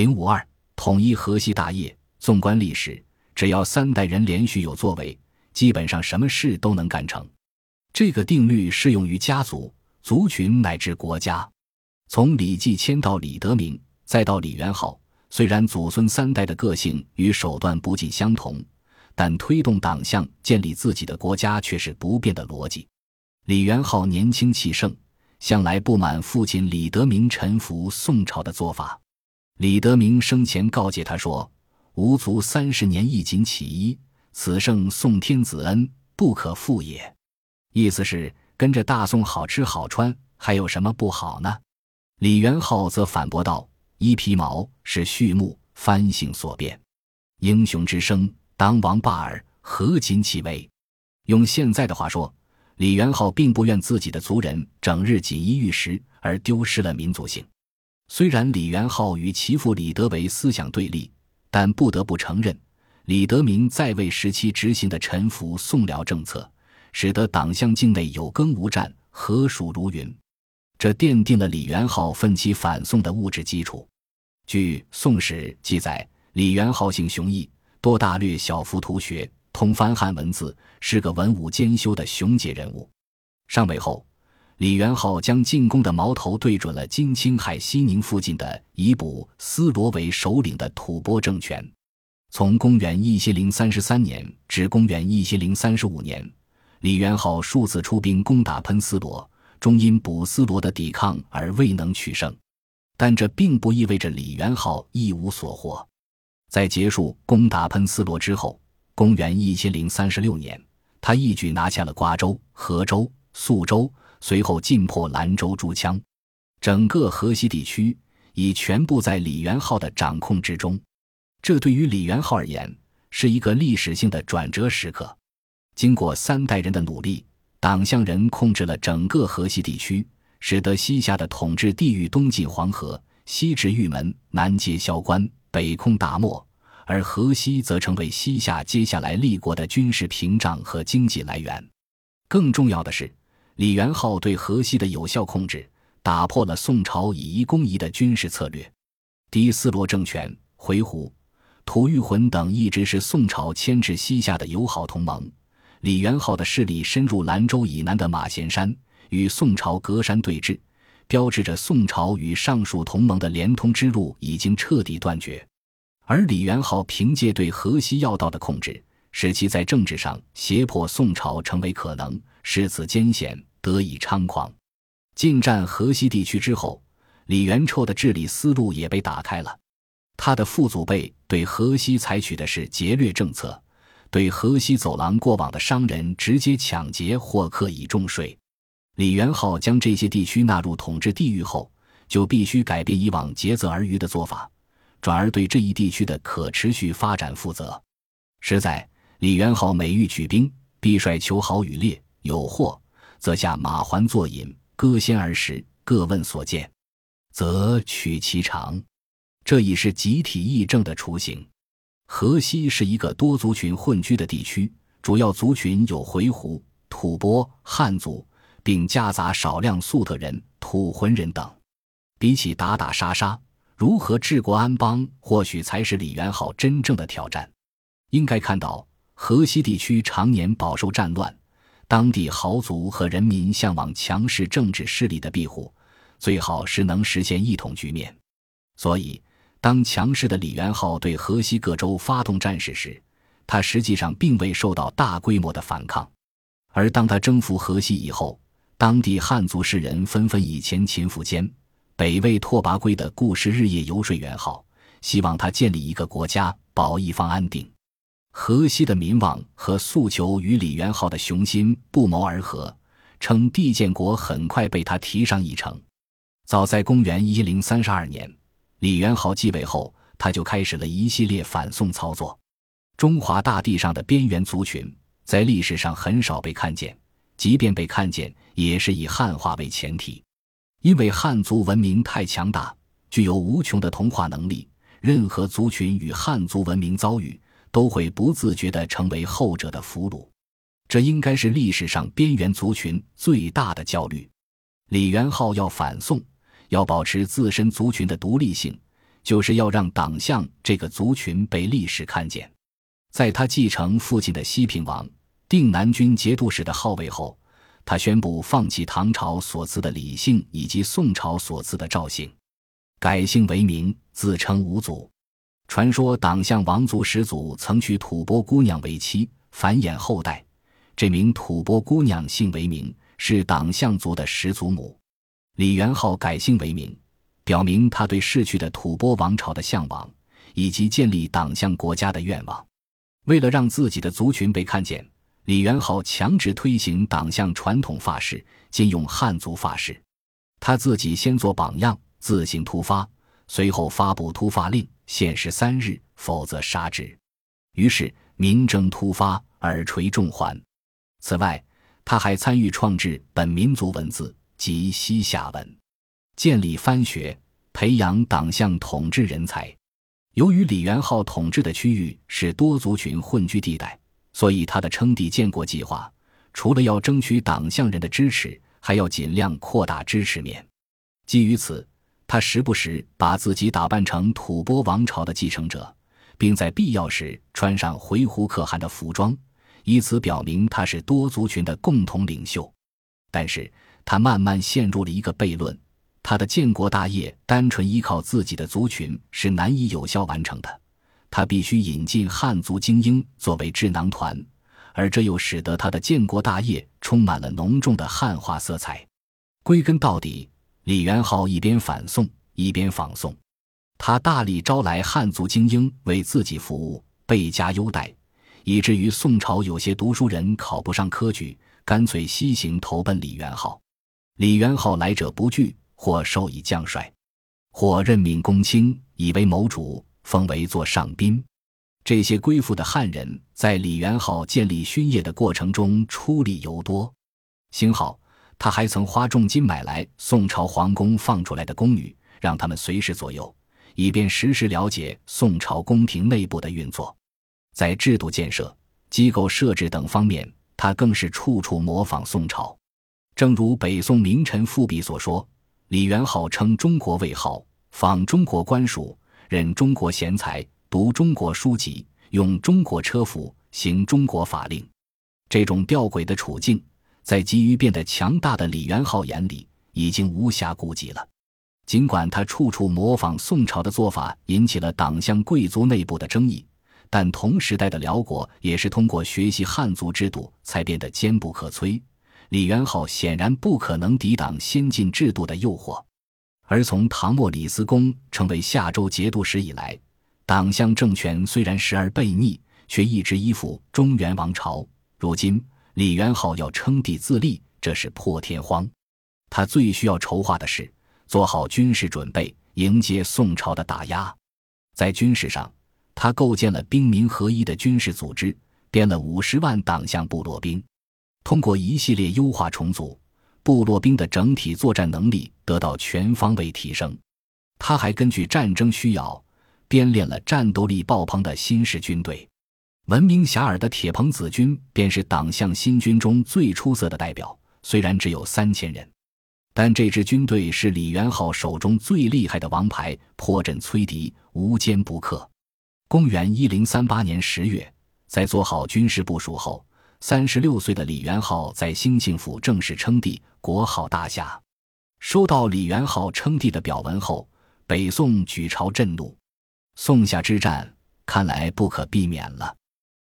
零五二，统一河西大业。纵观历史，只要三代人连续有作为，基本上什么事都能干成。这个定律适用于家族、族群乃至国家。从李继迁到李德明，再到李元昊，虽然祖孙三代的个性与手段不尽相同，但推动党项建立自己的国家却是不变的逻辑。李元昊年轻气盛，向来不满父亲李德明臣服宋朝的做法。李德明生前告诫他说。吾卒三十年，一锦起衣，此胜宋天子恩，不可复也。意思是跟着大宋好吃好穿，还有什么不好呢？李元昊则反驳道：“衣皮毛是畜牧翻性所变，英雄之声当王霸尔，何锦其为？”用现在的话说，李元昊并不愿自己的族人整日锦衣玉食，而丢失了民族性。虽然李元昊与其父李德为思想对立。但不得不承认，李德明在位时期执行的臣服宋辽政策，使得党项境内有耕无战，何蜀如云，这奠定了李元昊奋起反宋的物质基础。据《宋史》记载，李元昊性雄毅，多大略小幅图学，通番汉文字，是个文武兼修的雄杰人物。上位后，李元昊将进攻的矛头对准了今青海西宁附近的以卜斯罗为首领的吐蕃政权。从公元一千零三十三年至公元一千零三十五年，李元昊数次出兵攻打喷斯罗，终因卜斯罗的抵抗而未能取胜。但这并不意味着李元昊一无所获。在结束攻打喷斯罗之后，公元一千零三十六年，他一举拿下了瓜州、河州、肃州。随后进破兰州、诸羌，整个河西地区已全部在李元昊的掌控之中。这对于李元昊而言是一个历史性的转折时刻。经过三代人的努力，党项人控制了整个河西地区，使得西夏的统治地域东进黄河，西至玉门，南接萧关，北控大漠，而河西则成为西夏接下来立国的军事屏障和经济来源。更重要的是。李元昊对河西的有效控制，打破了宋朝以夷攻夷的军事策略。第四罗政权、回鹘、吐谷浑等一直是宋朝牵制西夏的友好同盟。李元昊的势力深入兰州以南的马贤山，与宋朝隔山对峙，标志着宋朝与上述同盟的连通之路已经彻底断绝。而李元昊凭借对河西要道的控制，使其在政治上胁迫宋朝成为可能，使此艰险。得以猖狂，进占河西地区之后，李元臭的治理思路也被打开了。他的父祖辈对河西采取的是劫掠政策，对河西走廊过往的商人直接抢劫或课以重税。李元昊将这些地区纳入统治地域后，就必须改变以往竭泽而渔的做法，转而对这一地区的可持续发展负责。实在，李元昊每欲举兵，必率求好与猎，有祸。则下马环坐饮，歌仙而食，各问所见，则取其长。这已是集体议政的雏形。河西是一个多族群混居的地区，主要族群有回鹘、吐蕃、汉族，并夹杂少量粟特人、吐浑人等。比起打打杀杀，如何治国安邦，或许才是李元昊真正的挑战。应该看到，河西地区常年饱受战乱。当地豪族和人民向往强势政治势力的庇护，最好是能实现一统局面。所以，当强势的李元昊对河西各州发动战事时，他实际上并未受到大规模的反抗。而当他征服河西以后，当地汉族士人纷纷以前秦苻坚、北魏拓跋圭的故事日夜游说元昊，希望他建立一个国家，保一方安定。河西的民望和诉求与李元昊的雄心不谋而合，称帝建国很快被他提上议程。早在公元一零三十二年，李元昊继位后，他就开始了一系列反宋操作。中华大地上的边缘族群在历史上很少被看见，即便被看见，也是以汉化为前提，因为汉族文明太强大，具有无穷的同化能力，任何族群与汉族文明遭遇。都会不自觉地成为后者的俘虏，这应该是历史上边缘族群最大的焦虑。李元昊要反宋，要保持自身族群的独立性，就是要让党项这个族群被历史看见。在他继承父亲的西平王定南军节度使的号位后，他宣布放弃唐朝所赐的李姓以及宋朝所赐的赵姓，改姓为名，自称吴祖。传说党项王族始祖曾娶吐蕃姑娘为妻，繁衍后代。这名吐蕃姑娘姓为名，是党项族的始祖母。李元昊改姓为名，表明他对逝去的吐蕃王朝的向往，以及建立党项国家的愿望。为了让自己的族群被看见，李元昊强制推行党项传统发式，禁用汉族发式。他自己先做榜样，自行突发，随后发布突发令。限时三日，否则杀之。于是民争突发，耳垂重环。此外，他还参与创制本民族文字及西夏文，建立藩学，培养党项统治人才。由于李元昊统治的区域是多族群混居地带，所以他的称帝建国计划除了要争取党项人的支持，还要尽量扩大支持面。基于此。他时不时把自己打扮成吐蕃王朝的继承者，并在必要时穿上回鹘可汗的服装，以此表明他是多族群的共同领袖。但是他慢慢陷入了一个悖论：他的建国大业单纯依靠自己的族群是难以有效完成的，他必须引进汉族精英作为智囊团，而这又使得他的建国大业充满了浓重的汉化色彩。归根到底。李元昊一边反宋一边仿宋，他大力招来汉族精英为自己服务，倍加优待，以至于宋朝有些读书人考不上科举，干脆西行投奔李元昊。李元昊来者不拒，或授以将帅，或任命公卿，以为谋主，封为座上宾。这些归附的汉人在李元昊建立勋业的过程中出力尤多，星号。他还曾花重金买来宋朝皇宫放出来的宫女，让他们随时左右，以便时时了解宋朝宫廷内部的运作。在制度建设、机构设置等方面，他更是处处模仿宋朝。正如北宋名臣富弼所说：“李元昊称中国为号，仿中国官署，任中国贤才，读中国书籍，用中国车服，行中国法令。”这种吊诡的处境。在急于变得强大的李元昊眼里，已经无暇顾及了。尽管他处处模仿宋朝的做法，引起了党项贵族内部的争议，但同时代的辽国也是通过学习汉族制度才变得坚不可摧。李元昊显然不可能抵挡先进制度的诱惑。而从唐末李斯公成为夏州节度使以来，党项政权虽然时而背逆，却一直依附中原王朝。如今。李元昊要称帝自立，这是破天荒。他最需要筹划的是做好军事准备，迎接宋朝的打压。在军事上，他构建了兵民合一的军事组织，编了五十万党项部落兵。通过一系列优化重组，部落兵的整体作战能力得到全方位提升。他还根据战争需要，编练了战斗力爆棚的新式军队。闻名遐迩的铁棚子军便是党项新军中最出色的代表。虽然只有三千人，但这支军队是李元昊手中最厉害的王牌，破阵摧敌，无坚不克。公元一零三八年十月，在做好军事部署后，三十六岁的李元昊在兴庆府正式称帝，国号大夏。收到李元昊称帝的表文后，北宋举朝震怒，宋夏之战看来不可避免了。